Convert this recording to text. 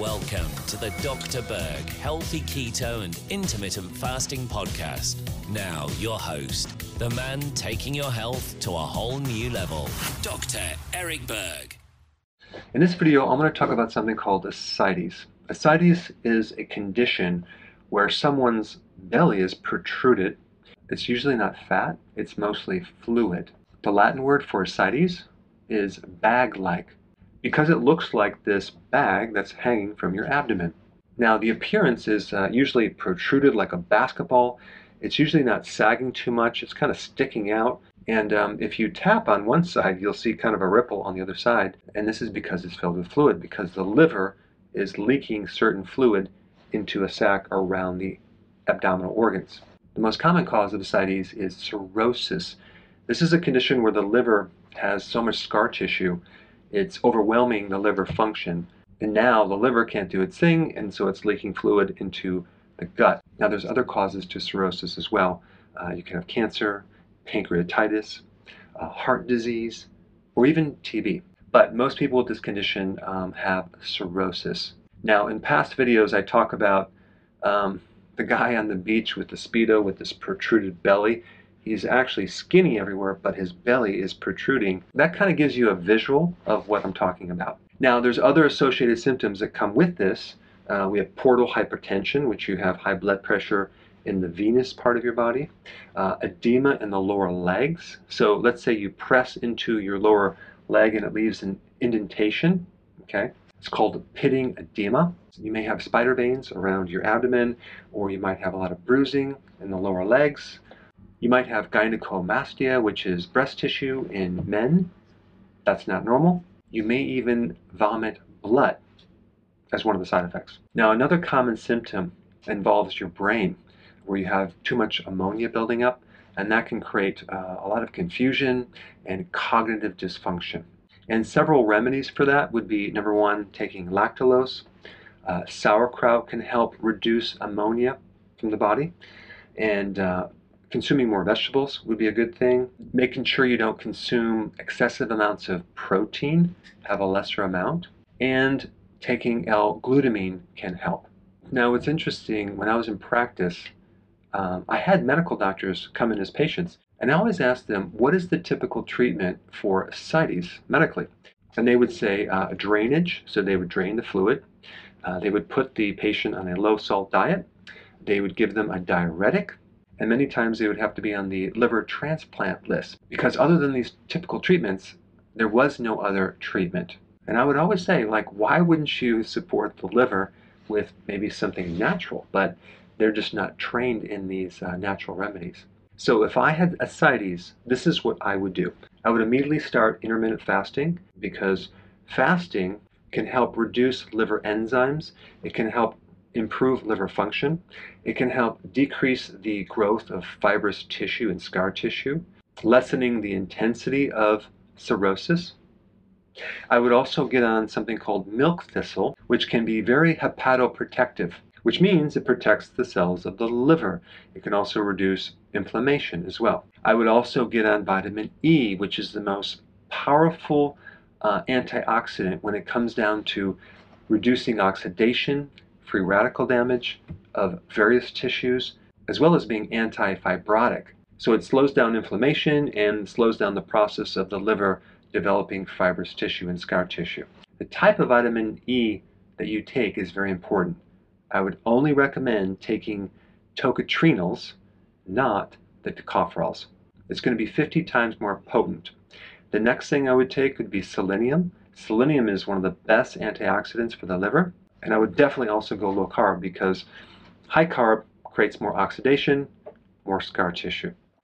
Welcome to the Dr. Berg Healthy Keto and Intermittent Fasting Podcast. Now, your host, the man taking your health to a whole new level, Dr. Eric Berg. In this video, I'm going to talk about something called ascites. Ascites is a condition where someone's belly is protruded. It's usually not fat, it's mostly fluid. The Latin word for ascites is bag like because it looks like this bag that's hanging from your abdomen. Now, the appearance is uh, usually protruded like a basketball. It's usually not sagging too much, it's kind of sticking out. And um, if you tap on one side, you'll see kind of a ripple on the other side. And this is because it's filled with fluid, because the liver is leaking certain fluid into a sac around the abdominal organs. The most common cause of ascites is cirrhosis. This is a condition where the liver has so much scar tissue it's overwhelming the liver function. And now the liver can't do its thing, and so it's leaking fluid into the gut. Now, there's other causes to cirrhosis as well. Uh, you can have cancer, pancreatitis, uh, heart disease, or even TB. But most people with this condition um, have cirrhosis. Now, in past videos, I talk about um, the guy on the beach with the Speedo with this protruded belly. He's actually skinny everywhere, but his belly is protruding. That kind of gives you a visual of what I'm talking about. Now, there's other associated symptoms that come with this. Uh, we have portal hypertension, which you have high blood pressure in the venous part of your body, uh, edema in the lower legs. So let's say you press into your lower leg and it leaves an indentation. Okay, it's called pitting edema. You may have spider veins around your abdomen, or you might have a lot of bruising in the lower legs. You might have gynecomastia, which is breast tissue in men. That's not normal. You may even vomit blood as one of the side effects. Now, another common symptom involves your brain, where you have too much ammonia building up, and that can create uh, a lot of confusion and cognitive dysfunction. And several remedies for that would be number one, taking lactulose. Uh, sauerkraut can help reduce ammonia from the body. And uh, consuming more vegetables would be a good thing. Making sure you don't consume excessive amounts of protein, have a lesser amount. And taking L-glutamine can help. Now, what's interesting, when I was in practice, um, I had medical doctors come in as patients, and I always asked them, what is the typical treatment for ascites medically? And they would say uh, drainage, so they would drain the fluid. Uh, they would put the patient on a low salt diet. They would give them a diuretic, and many times they would have to be on the liver transplant list because other than these typical treatments, there was no other treatment. And I would always say, like, why wouldn't you support the liver with maybe something natural? But they're just not trained in these uh, natural remedies. So if I had ascites, this is what I would do. I would immediately start intermittent fasting because fasting can help reduce liver enzymes. It can help improve liver function. It can help decrease the growth of fibrous tissue and scar tissue, lessening the intensity of cirrhosis. I would also get on something called milk thistle, which can be very hepatoprotective, which means it protects the cells of the liver. It can also reduce inflammation as well. I would also get on vitamin E, which is the most powerful uh, antioxidant when it comes down to reducing oxidation free radical damage of various tissues, as well as being anti-fibrotic. So it slows down inflammation and slows down the process of the liver developing fibrous tissue and scar tissue. The type of vitamin E that you take is very important. I would only recommend taking tocotrienols, not the tocopherols. It's going to be 50 times more potent. The next thing I would take would be selenium. Selenium is one of the best antioxidants for the liver. And I would definitely also go low carb because high carb creates more oxidation, more scar tissue.